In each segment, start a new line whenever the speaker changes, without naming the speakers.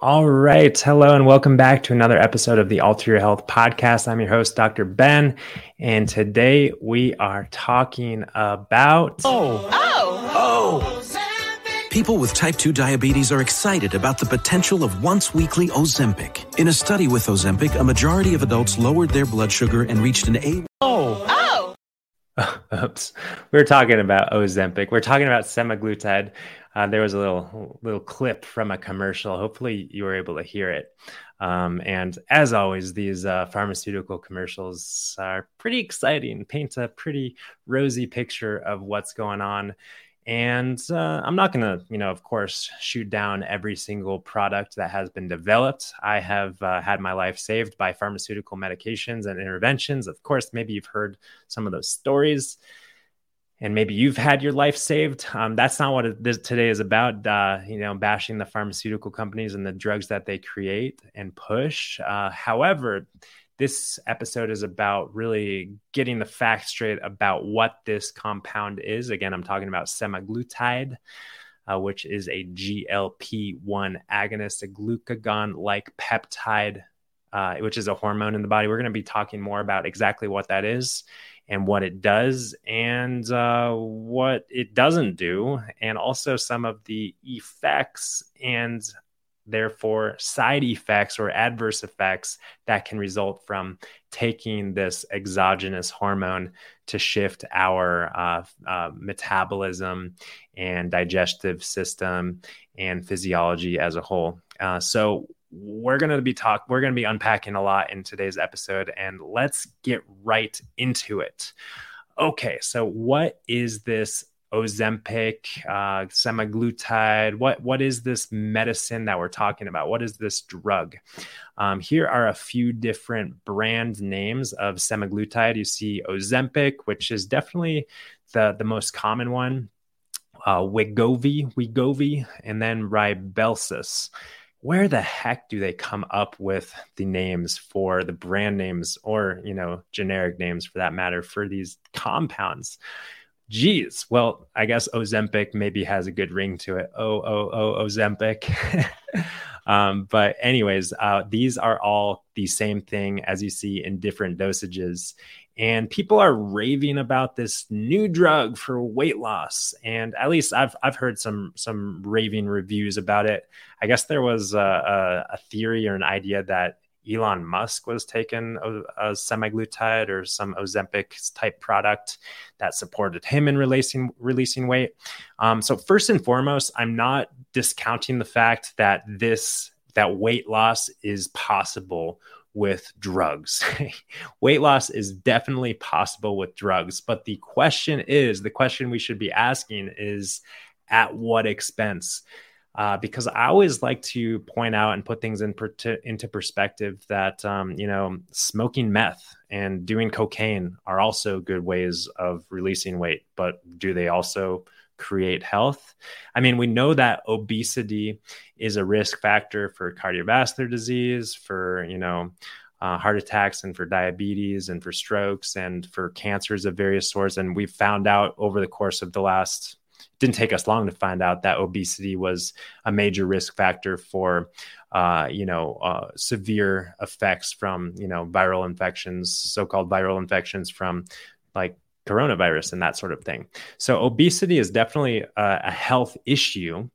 All right. Hello, and welcome back to another episode of the Alter Your Health podcast. I'm your host, Dr. Ben. And today we are talking about.
Oh, oh, oh. People with type 2 diabetes are excited about the potential of once weekly Ozempic. In a study with Ozempic, a majority of adults lowered their blood sugar and reached an A.
Oh, oh. Oops. We're talking about Ozempic. We're talking about semaglutide uh, there was a little little clip from a commercial. Hopefully, you were able to hear it. Um, and as always, these uh, pharmaceutical commercials are pretty exciting, paint a pretty rosy picture of what's going on. And uh, I'm not going to, you know, of course, shoot down every single product that has been developed. I have uh, had my life saved by pharmaceutical medications and interventions. Of course, maybe you've heard some of those stories and maybe you've had your life saved. Um, that's not what this, today is about. Uh, you know, bashing the pharmaceutical companies and the drugs that they create and push. Uh, however, this episode is about really getting the facts straight about what this compound is. Again, I'm talking about semaglutide. Uh, which is a GLP 1 agonist, a glucagon like peptide, uh, which is a hormone in the body. We're going to be talking more about exactly what that is and what it does and uh, what it doesn't do, and also some of the effects and therefore side effects or adverse effects that can result from taking this exogenous hormone to shift our uh, uh, metabolism and digestive system and physiology as a whole. Uh, so we're going to be talk we're going to be unpacking a lot in today's episode and let's get right into it. Okay so what is this ozempic uh, semaglutide? What what is this medicine that we're talking about? What is this drug? Um, here are a few different brand names of semaglutide. You see ozempic which is definitely the the most common one uh, Wegovy, Wegovy, and then Rybelsus where the heck do they come up with the names for the brand names or you know generic names for that matter for these compounds? Geez well i guess ozempic maybe has a good ring to it. Oh oh oh ozempic um, but anyways uh, these are all the same thing as you see in different dosages. And people are raving about this new drug for weight loss. And at least i've i've heard some some raving reviews about it. I guess there was a, a, a theory or an idea that elon musk was taking a, a semaglutide or some ozempic type product that supported him in releasing releasing weight um, so first and foremost i'm not discounting the fact that this that weight loss is possible with drugs. Weight loss is definitely possible with drugs, but the question is the question we should be asking is at what expense? Uh, because I always like to point out and put things in per- into perspective that um, you know smoking meth and doing cocaine are also good ways of releasing weight, but do they also create health. I mean, we know that obesity is a risk factor for cardiovascular disease, for, you know, uh, heart attacks and for diabetes and for strokes and for cancers of various sorts. And we've found out over the course of the last didn't take us long to find out that obesity was a major risk factor for uh, you know uh, severe effects from you know viral infections so-called viral infections from like coronavirus and that sort of thing. So obesity is definitely a, a health issue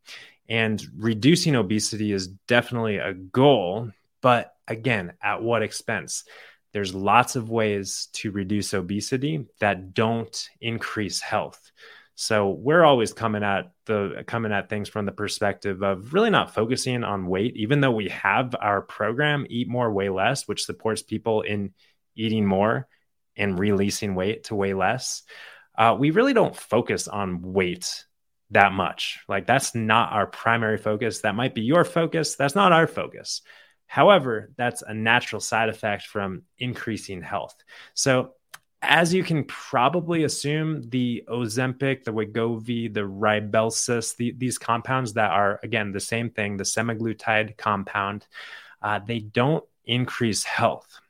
and reducing obesity is definitely a goal but again at what expense? There's lots of ways to reduce obesity that don't increase health so we're always coming at the coming at things from the perspective of really not focusing on weight, even though we have our program Eat More, Weigh Less, which supports people in eating more and releasing weight to weigh less. Uh, we really don't focus on weight that much. Like that's not our primary focus. That might be your focus. That's not our focus. However, that's a natural side effect from increasing health. So as you can probably assume, the Ozempic, the Wegovy, the Rybelsus, the, these compounds that are, again, the same thing, the semaglutide compound, uh, they don't increase health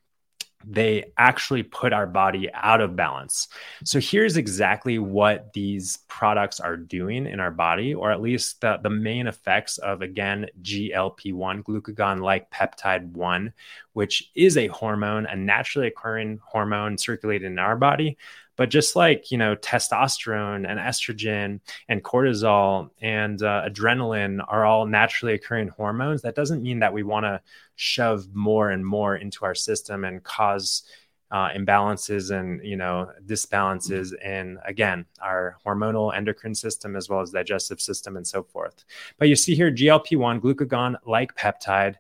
they actually put our body out of balance. So here's exactly what these products are doing in our body, or at least the, the main effects of, again, GLP-1, glucagon-like peptide 1, which is a hormone, a naturally occurring hormone circulated in our body, but just like, you know, testosterone and estrogen and cortisol and uh, adrenaline are all naturally occurring hormones, that doesn't mean that we want to shove more and more into our system and cause uh, imbalances and you know disbalances in again our hormonal endocrine system as well as digestive system and so forth. But you see here glp-1 glucagon like peptide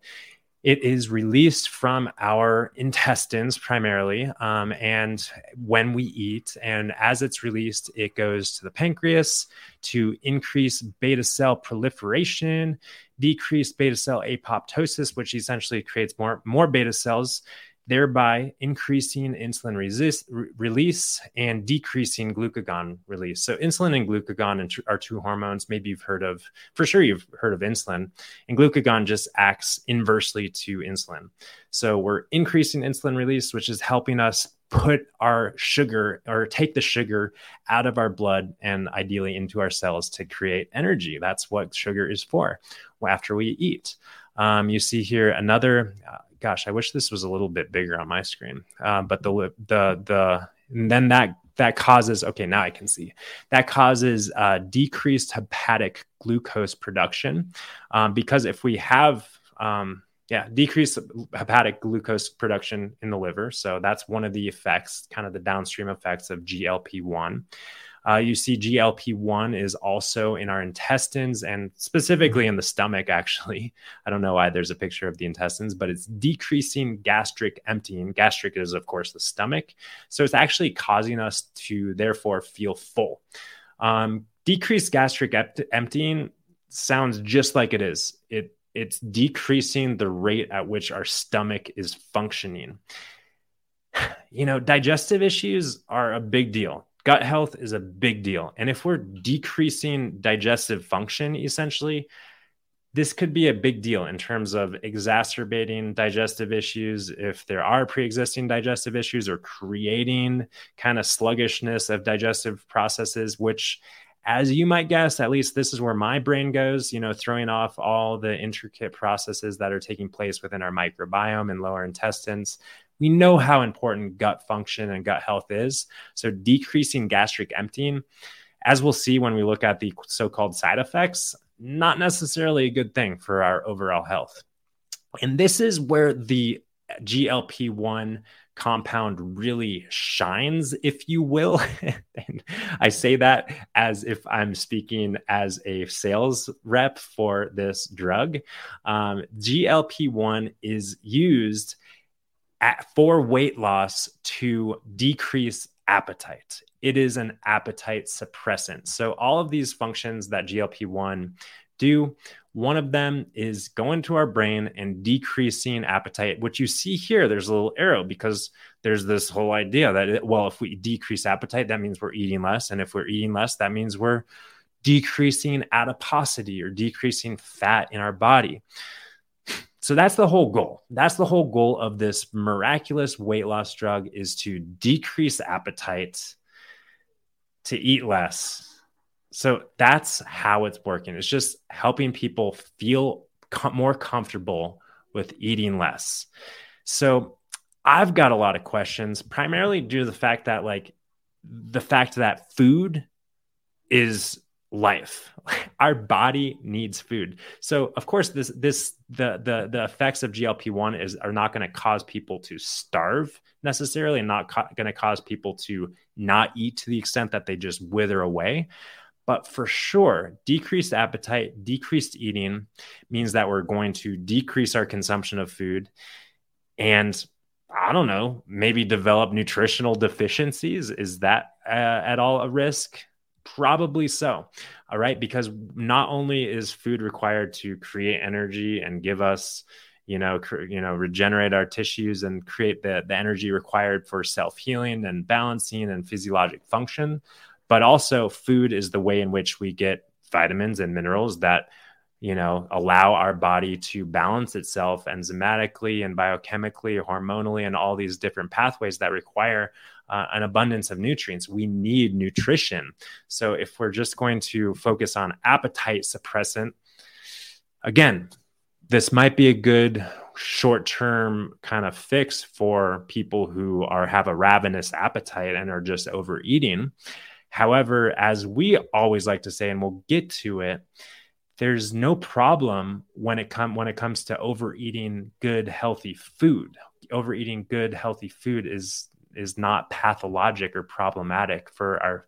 it is released from our intestines primarily. Um, and when we eat, and as it's released, it goes to the pancreas to increase beta cell proliferation, decrease beta cell apoptosis, which essentially creates more, more beta cells thereby increasing insulin resist, re- release and decreasing glucagon release. So, insulin and glucagon are two hormones. Maybe you've heard of, for sure, you've heard of insulin, and glucagon just acts inversely to insulin. So, we're increasing insulin release, which is helping us put our sugar or take the sugar out of our blood and ideally into our cells to create energy. That's what sugar is for after we eat. Um, you see here another uh, gosh, I wish this was a little bit bigger on my screen. Uh, but the the the and then that that causes okay now I can see that causes uh, decreased hepatic glucose production um, because if we have um, yeah decreased hepatic glucose production in the liver so that's one of the effects kind of the downstream effects of GLP-1 uh, you see, GLP 1 is also in our intestines and specifically in the stomach, actually. I don't know why there's a picture of the intestines, but it's decreasing gastric emptying. Gastric is, of course, the stomach. So it's actually causing us to therefore feel full. Um, decreased gastric emptying sounds just like it is. It it's decreasing the rate at which our stomach is functioning. You know, digestive issues are a big deal gut health is a big deal. And if we're decreasing digestive function, essentially, this could be a big deal in terms of exacerbating digestive issues if there are pre-existing digestive issues or creating kind of sluggishness of digestive processes which as you might guess at least this is where my brain goes you know throwing off all the intricate processes that are taking place within our microbiome and lower intestines we know how important gut function and gut health is. So, decreasing gastric emptying, as we'll see when we look at the so called side effects, not necessarily a good thing for our overall health. And this is where the GLP 1 compound really shines, if you will. and I say that as if I'm speaking as a sales rep for this drug. Um, GLP 1 is used at, for weight loss to decrease appetite. It is an appetite suppressant. So, all of these functions that GLP 1 do, one of them is going to our brain and decreasing appetite. What you see here, there's a little arrow because there's this whole idea that, it, well, if we decrease appetite, that means we're eating less. And if we're eating less, that means we're decreasing adiposity or decreasing fat in our body. So that's the whole goal. That's the whole goal of this miraculous weight loss drug is to decrease appetite, to eat less. So that's how it's working. It's just helping people feel com- more comfortable with eating less. So I've got a lot of questions, primarily due to the fact that, like, the fact that food is life our body needs food so of course this this the the the effects of glp-1 is are not going to cause people to starve necessarily and not co- going to cause people to not eat to the extent that they just wither away but for sure decreased appetite decreased eating means that we're going to decrease our consumption of food and I don't know, maybe develop nutritional deficiencies. Is that uh, at all a risk? Probably so. All right. Because not only is food required to create energy and give us, you know, you know, regenerate our tissues and create the, the energy required for self healing and balancing and physiologic function, but also food is the way in which we get vitamins and minerals that you know allow our body to balance itself enzymatically and biochemically hormonally and all these different pathways that require uh, an abundance of nutrients. We need nutrition. So if we're just going to focus on appetite suppressant again this might be a good short-term kind of fix for people who are have a ravenous appetite and are just overeating. However as we always like to say and we'll get to it there's no problem when it come when it comes to overeating good healthy food. Overeating good healthy food is is not pathologic or problematic for our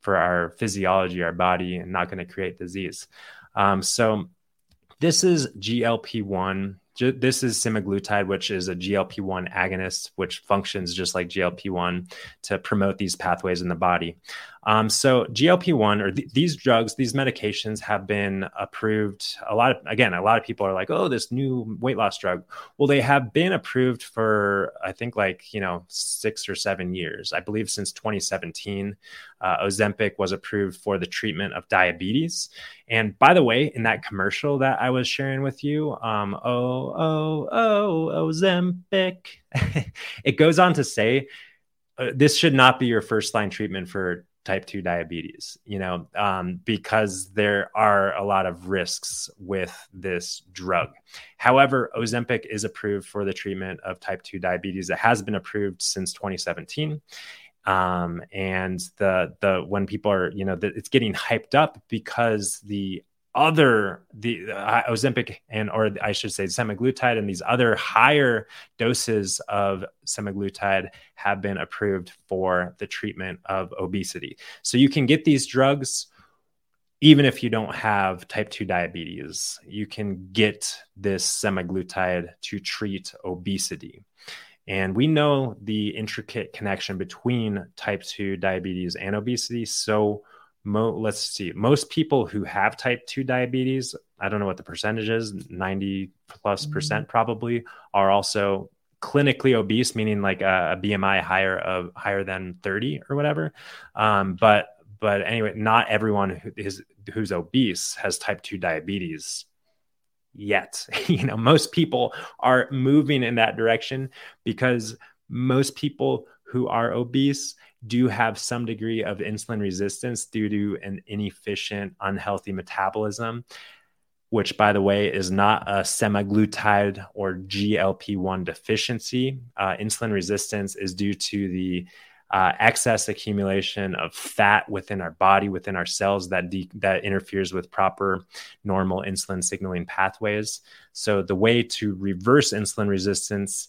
for our physiology our body and not going to create disease um, so this is glp-1 this is semaglutide, which is a GLP 1 agonist, which functions just like GLP 1 to promote these pathways in the body. Um, so, GLP 1 or th- these drugs, these medications have been approved. A lot of, again, a lot of people are like, oh, this new weight loss drug. Well, they have been approved for, I think, like, you know, six or seven years. I believe since 2017, uh, Ozempic was approved for the treatment of diabetes. And by the way, in that commercial that I was sharing with you, um, oh, oh, oh, Ozempic, it goes on to say, uh, this should not be your first line treatment for type 2 diabetes you know um, because there are a lot of risks with this drug. However ozempic is approved for the treatment of type 2 diabetes. It has been approved since 2017 um, and the the when people are you know the, it's getting hyped up because the other the uh, Ozempic and or I should say semaglutide and these other higher doses of semaglutide have been approved for the treatment of obesity. So you can get these drugs even if you don't have type 2 diabetes. You can get this semaglutide to treat obesity. And we know the intricate connection between type 2 diabetes and obesity. So mo- let's see most people who have type 2 diabetes i don't know what the percentage is 90 plus mm-hmm. percent probably are also clinically obese meaning like a, a bmi higher of higher than 30 or whatever um, but but anyway not everyone who is who's obese has type 2 diabetes yet you know most people are moving in that direction because most people who are obese do have some degree of insulin resistance due to an inefficient, unhealthy metabolism, which, by the way, is not a semaglutide or GLP 1 deficiency. Uh, insulin resistance is due to the uh, excess accumulation of fat within our body, within our cells that de- that interferes with proper normal insulin signaling pathways. So the way to reverse insulin resistance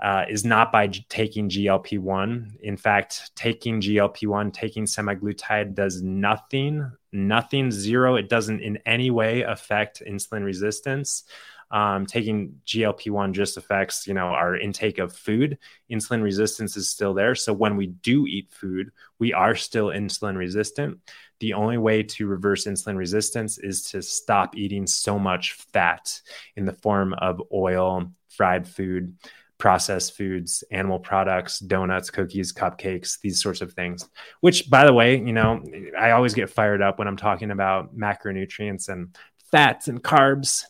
uh, is not by g- taking GLP 1. In fact, taking GLP 1, taking semaglutide does nothing, nothing, zero. It doesn't in any way affect insulin resistance. Um, taking GLP 1 just affects, you know, our intake of food. Insulin resistance is still there. So when we do eat food, we are still insulin resistant. The only way to reverse insulin resistance is to stop eating so much fat in the form of oil, fried food, processed foods, animal products, donuts, cookies, cupcakes, these sorts of things. Which, by the way, you know, I always get fired up when I'm talking about macronutrients and fats and carbs.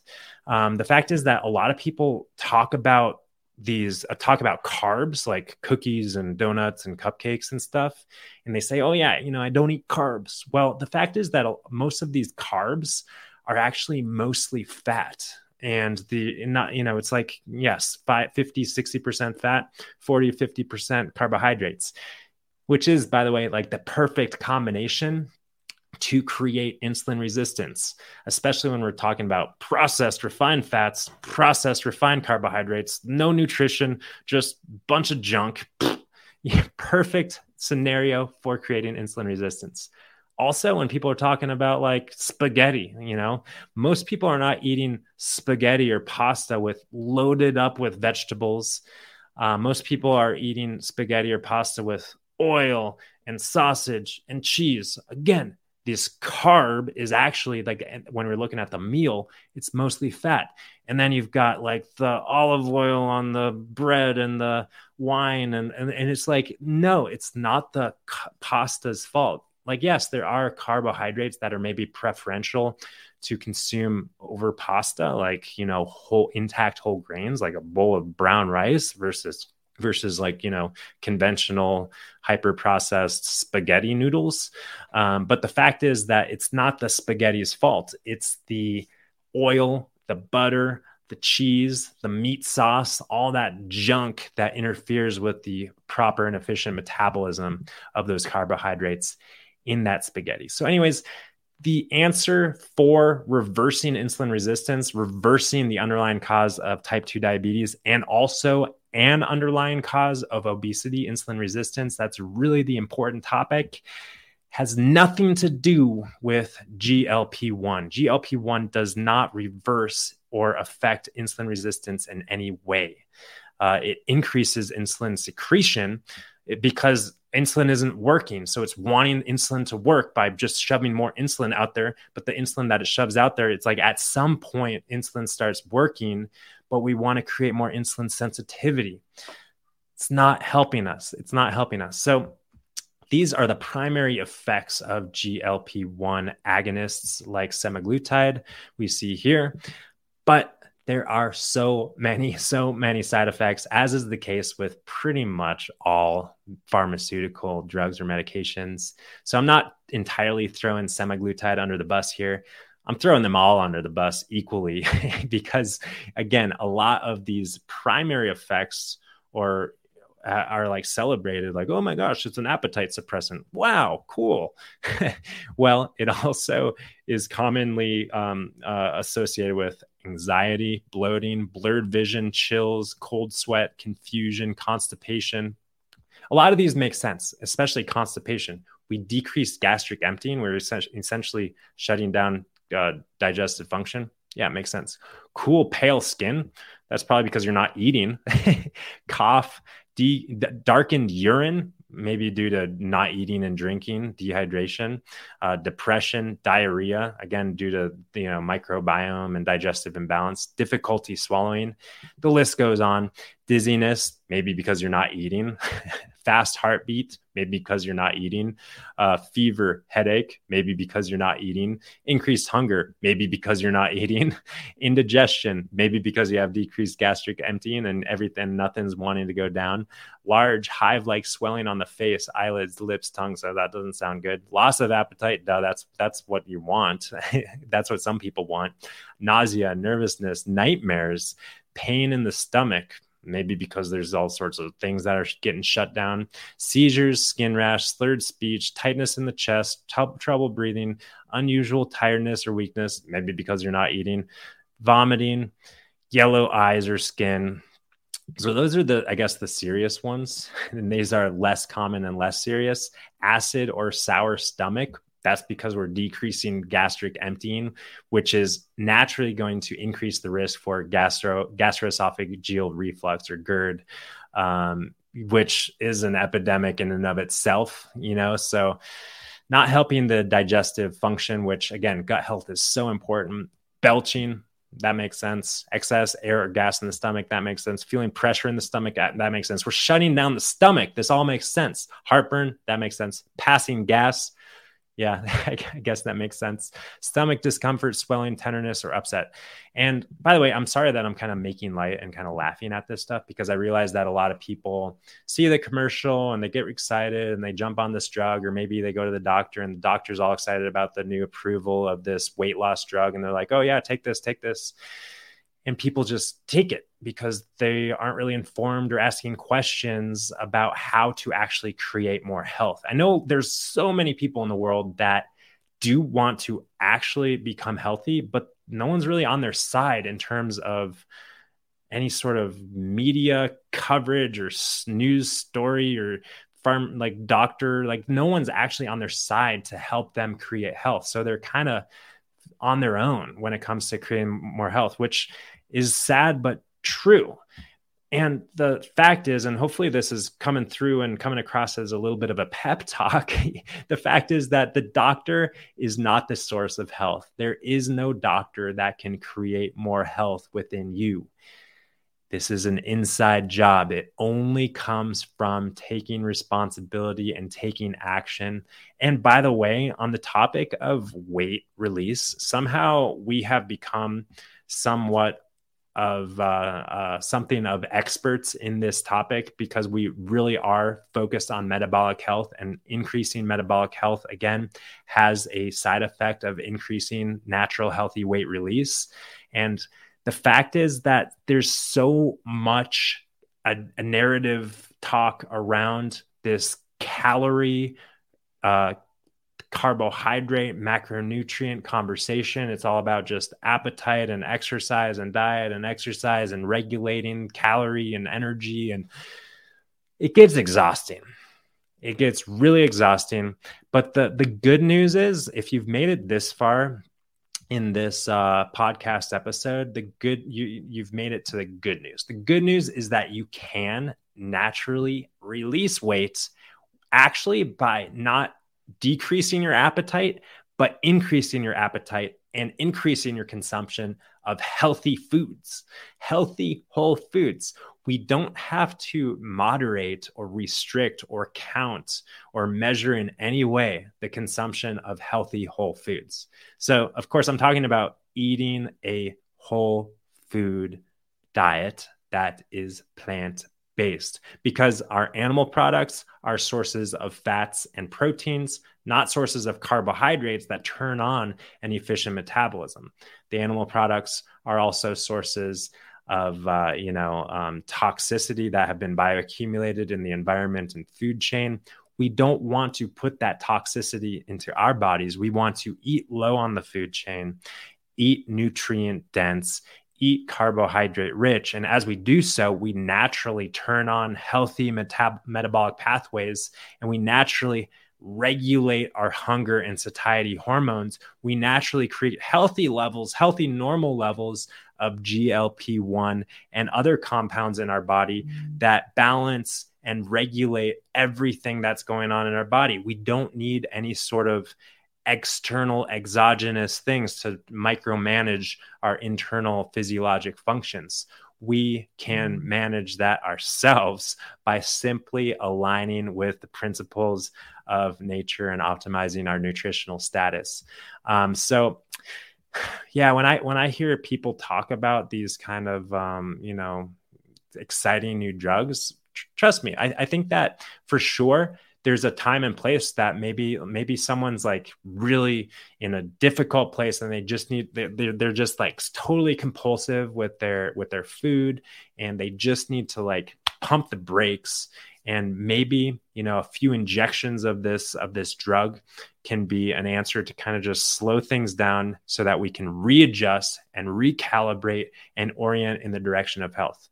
Um, the fact is that a lot of people talk about these uh, talk about carbs like cookies and donuts and cupcakes and stuff and they say oh yeah you know i don't eat carbs well the fact is that most of these carbs are actually mostly fat and the not you know it's like yes 50 60% fat 40 50% carbohydrates which is by the way like the perfect combination to create insulin resistance, especially when we're talking about processed refined fats, processed refined carbohydrates, no nutrition, just bunch of junk. Perfect scenario for creating insulin resistance. Also, when people are talking about like spaghetti, you know, most people are not eating spaghetti or pasta with loaded up with vegetables. Uh, most people are eating spaghetti or pasta with oil and sausage and cheese. Again, this carb is actually like when we're looking at the meal, it's mostly fat. And then you've got like the olive oil on the bread and the wine. And, and, and it's like, no, it's not the pasta's fault. Like, yes, there are carbohydrates that are maybe preferential to consume over pasta, like, you know, whole intact whole grains, like a bowl of brown rice versus versus like you know conventional hyper processed spaghetti noodles. Um, but the fact is that it's not the spaghetti's fault. It's the oil the butter the cheese the meat sauce all that junk that interferes with the proper and efficient metabolism of those carbohydrates in that spaghetti so anyways the answer for reversing insulin resistance, reversing the underlying cause of type 2 diabetes, and also an underlying cause of obesity, insulin resistance. That's really the important topic. Has nothing to do with GLP 1. GLP 1 does not reverse or affect insulin resistance in any way. Uh, it increases insulin secretion because insulin isn't working. So it's wanting insulin to work by just shoving more insulin out there. But the insulin that it shoves out there, it's like at some point, insulin starts working, but we want to create more insulin sensitivity. It's not helping us. It's not helping us. So these are the primary effects of GLP 1 agonists like semaglutide we see here. But there are so many, so many side effects, as is the case with pretty much all pharmaceutical drugs or medications. So I'm not entirely throwing semaglutide under the bus here. I'm throwing them all under the bus equally because, again, a lot of these primary effects or uh, are like celebrated like oh my gosh it's an appetite suppressant wow cool well it also is commonly um, uh, associated with anxiety bloating blurred vision chills cold sweat confusion constipation a lot of these make sense especially constipation we decrease gastric emptying we're essentially shutting down uh, digestive function. Yeah, it makes sense. Cool, pale skin. That's probably because you're not eating. Cough, de- darkened urine, maybe due to not eating and drinking, dehydration, uh, depression, diarrhea, again due to you know microbiome and digestive imbalance, difficulty swallowing. The list goes on. Dizziness, maybe because you're not eating. fast heartbeat, maybe because you're not eating, uh, fever, headache, maybe because you're not eating, increased hunger, maybe because you're not eating, indigestion, maybe because you have decreased gastric emptying and everything, nothing's wanting to go down, large hive like swelling on the face, eyelids, lips, tongue. So that doesn't sound good. Loss of appetite, duh, that's that's what you want. that's what some people want. Nausea, nervousness, nightmares, pain in the stomach maybe because there's all sorts of things that are getting shut down. Seizures skin rash slurred speech tightness in the chest t- trouble breathing unusual tiredness or weakness maybe because you're not eating vomiting yellow eyes or skin. So those are the i guess the serious ones. And these are less common and less serious. Acid or sour stomach that's because we're decreasing gastric emptying, which is naturally going to increase the risk for gastro gastroesophageal reflux or GERD, um, which is an epidemic in and of itself. You know, so not helping the digestive function, which again, gut health is so important. Belching, that makes sense. Excess air or gas in the stomach, that makes sense. Feeling pressure in the stomach, that makes sense. We're shutting down the stomach. This all makes sense. Heartburn, that makes sense. Passing gas, Yeah, I guess that makes sense. Stomach discomfort, swelling, tenderness, or upset. And by the way, I'm sorry that I'm kind of making light and kind of laughing at this stuff because I realize that a lot of people see the commercial and they get excited and they jump on this drug, or maybe they go to the doctor and the doctor's all excited about the new approval of this weight loss drug. And they're like, oh, yeah, take this, take this and people just take it because they aren't really informed or asking questions about how to actually create more health. I know there's so many people in the world that do want to actually become healthy, but no one's really on their side in terms of any sort of media coverage or news story or farm like doctor like no one's actually on their side to help them create health so they're kind of on their own when it comes to creating more health which is sad but true. And the fact is, and hopefully this is coming through and coming across as a little bit of a pep talk. the fact is that the doctor is not the source of health. There is no doctor that can create more health within you. This is an inside job. It only comes from taking responsibility and taking action. And by the way, on the topic of weight release, somehow we have become somewhat of uh, uh, something of experts in this topic because we really are focused on metabolic health and increasing metabolic health again has a side effect of increasing natural healthy weight release. And the fact is that there's so much a, a narrative talk around this calorie uh, carbohydrate, macronutrient conversation. It's all about just appetite and exercise and diet and exercise and regulating calorie and energy. And it gets exhausting. It gets really exhausting. But the, the good news is, if you've made it this far, in this uh, podcast episode the good you you've made it to the good news the good news is that you can naturally release weight actually by not decreasing your appetite, but increasing your appetite and increasing your consumption of healthy foods, healthy whole foods. We don't have to moderate or restrict or count or measure in any way the consumption of healthy whole foods. So, of course, I'm talking about eating a whole food diet that is plant based because our animal products are sources of fats and proteins, not sources of carbohydrates that turn on an efficient metabolism. The animal products are also sources of uh, you know um, toxicity that have been bioaccumulated in the environment and food chain. We don't want to put that toxicity into our bodies. We want to eat low on the food chain, eat nutrient dense, eat carbohydrate rich. And as we do so, we naturally turn on healthy metab- metabolic pathways and we naturally regulate our hunger and satiety hormones. We naturally create healthy levels, healthy normal levels of GLP 1 and other compounds in our body mm. that balance and regulate everything that's going on in our body. We don't need any sort of external exogenous things to micromanage our internal physiologic functions. We can mm. manage that ourselves by simply aligning with the principles of nature and optimizing our nutritional status. Um, so, yeah, when I when I hear people talk about these kind of um, you know exciting new drugs, tr- trust me, I, I think that for sure there's a time and place that maybe maybe someone's like really in a difficult place and they just need they're, they're just like totally compulsive with their with their food and they just need to like pump the brakes and maybe you know a few injections of this of this drug can be an answer to kind of just slow things down so that we can readjust and recalibrate and orient in the direction of health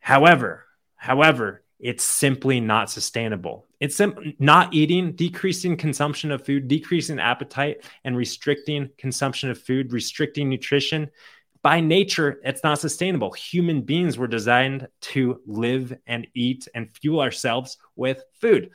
however however it's simply not sustainable. It's sim- not eating, decreasing consumption of food, decreasing appetite, and restricting consumption of food, restricting nutrition. By nature, it's not sustainable. Human beings were designed to live and eat and fuel ourselves with food.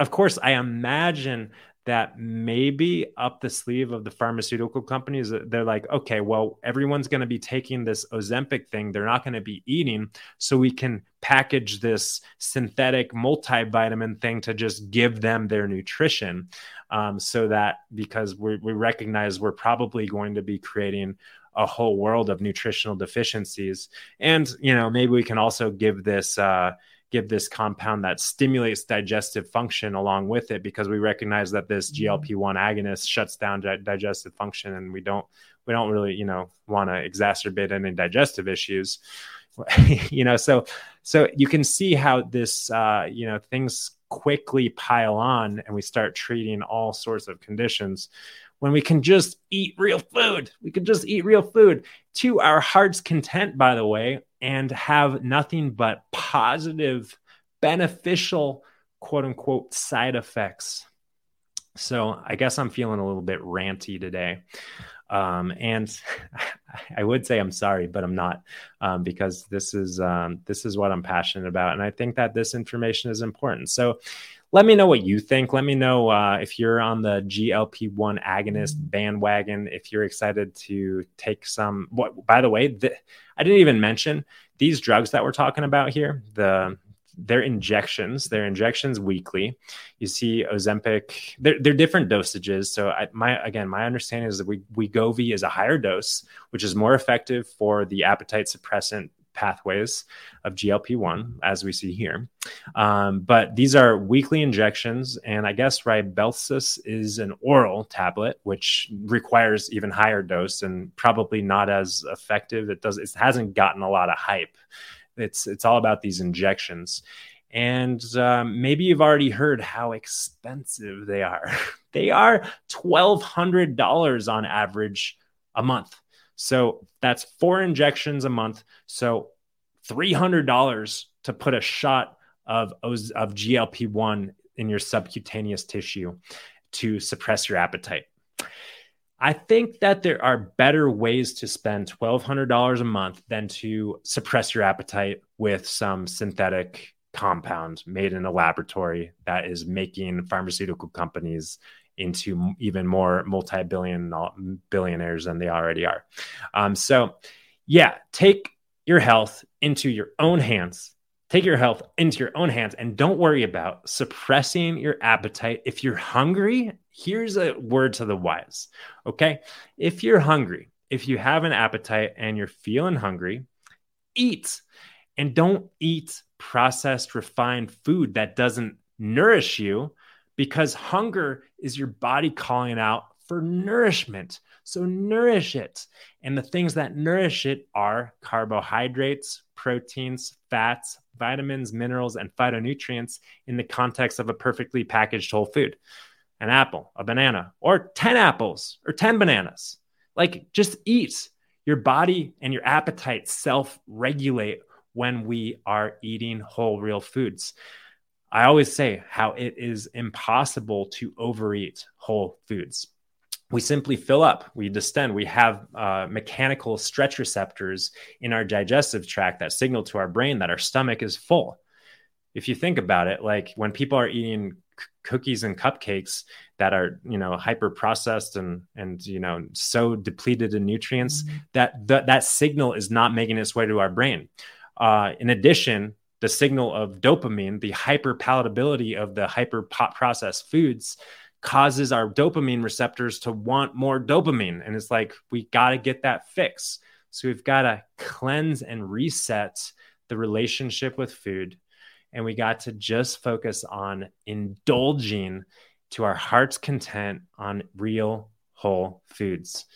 Of course, I imagine that maybe up the sleeve of the pharmaceutical companies they're like okay well everyone's going to be taking this ozempic thing. They're not going to be eating. So we can package this synthetic multivitamin thing to just give them their nutrition um, so that because we we recognize we're probably going to be creating a whole world of nutritional deficiencies. And you know maybe we can also give this uh, give this compound that stimulates digestive function along with it because we recognize that this mm-hmm. GLP-1 agonist shuts down di- digestive function and we don't we don't really you know want to exacerbate any digestive issues. You know so so you can see how this uh, you know things quickly pile on and we start treating all sorts of conditions. When we can just eat real food we can just eat real food. To our heart's content by the way and have nothing but positive, beneficial, quote unquote, side effects. So I guess I'm feeling a little bit ranty today. Um, and I would say I'm sorry, but I'm not um, because this is um, this is what I'm passionate about, and I think that this information is important. So let me know what you think. Let me know uh, if you're on the GLP-1 agonist bandwagon. If you're excited to take some. What, by the way, the, I didn't even mention these drugs that we're talking about here. The they're injections. They're injections weekly. You see Ozempic. They're, they're different dosages. So I, my again, my understanding is that we Wegovy is a higher dose, which is more effective for the appetite suppressant pathways of GLP 1, as we see here. Um, but these are weekly injections. And I guess Rybelsus is an oral tablet, which requires even higher dose and probably not as effective. It, does, it hasn't gotten a lot of hype. It's, it's all about these injections. And um, maybe you've already heard how expensive they are. they are $1,200 on average a month. So that's four injections a month. So $300 to put a shot of, of GLP 1 in your subcutaneous tissue to suppress your appetite. I think that there are better ways to spend $1,200 a month than to suppress your appetite with some synthetic compound made in a laboratory that is making pharmaceutical companies into even more multi-billion billionaires than they already are. Um, so, yeah, take your health into your own hands. Take your health into your own hands and don't worry about suppressing your appetite. If you're hungry, here's a word to the wise. Okay. If you're hungry, if you have an appetite and you're feeling hungry, eat and don't eat processed, refined food that doesn't nourish you because hunger is your body calling out for nourishment. So nourish it. And the things that nourish it are carbohydrates, proteins, fats, vitamins, minerals, and phytonutrients in the context of a perfectly packaged whole food an apple, a banana, or 10 apples or 10 bananas. Like just eat. Your body and your appetite self regulate when we are eating whole, real foods. I always say how it is impossible to overeat whole foods. We simply fill up, we distend, we have uh, mechanical stretch receptors in our digestive tract that signal to our brain that our stomach is full. If you think about it, like when people are eating c- cookies and cupcakes that are you know hyper processed and and you know so depleted in nutrients mm-hmm. that th- that signal is not making its way to our brain uh, in addition the signal of dopamine, the hyper palatability of the hyper processed foods causes our dopamine receptors to want more dopamine. And it's like, we got to get that fix. So we've got to cleanse and reset the relationship with food. And we got to just focus on indulging to our heart's content on real whole foods.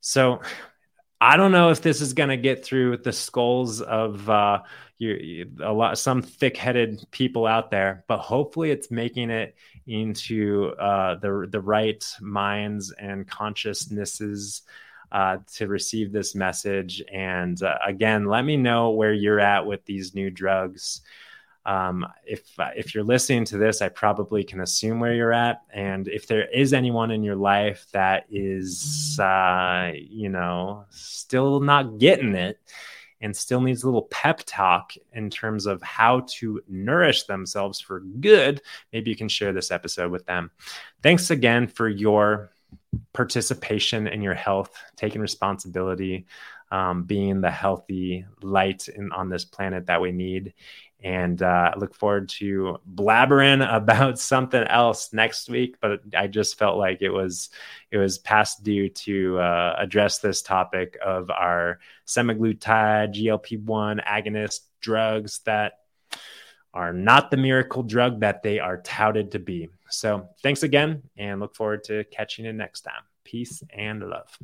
So I don't know if this is going to get through the skulls of uh, a lot some thick-headed people out there, but hopefully it's making it into uh, the the right minds and consciousnesses uh, to receive this message. And uh, again, let me know where you're at with these new drugs. Um, if if you're listening to this, I probably can assume where you're at. And if there is anyone in your life that is, uh, you know, still not getting it, and still needs a little pep talk in terms of how to nourish themselves for good, maybe you can share this episode with them. Thanks again for your participation in your health, taking responsibility, um, being the healthy light in, on this planet that we need. And uh, I look forward to blabbering about something else next week. But I just felt like it was it was past due to uh, address this topic of our semaglutide GLP one agonist drugs that are not the miracle drug that they are touted to be. So thanks again, and look forward to catching you next time. Peace and love.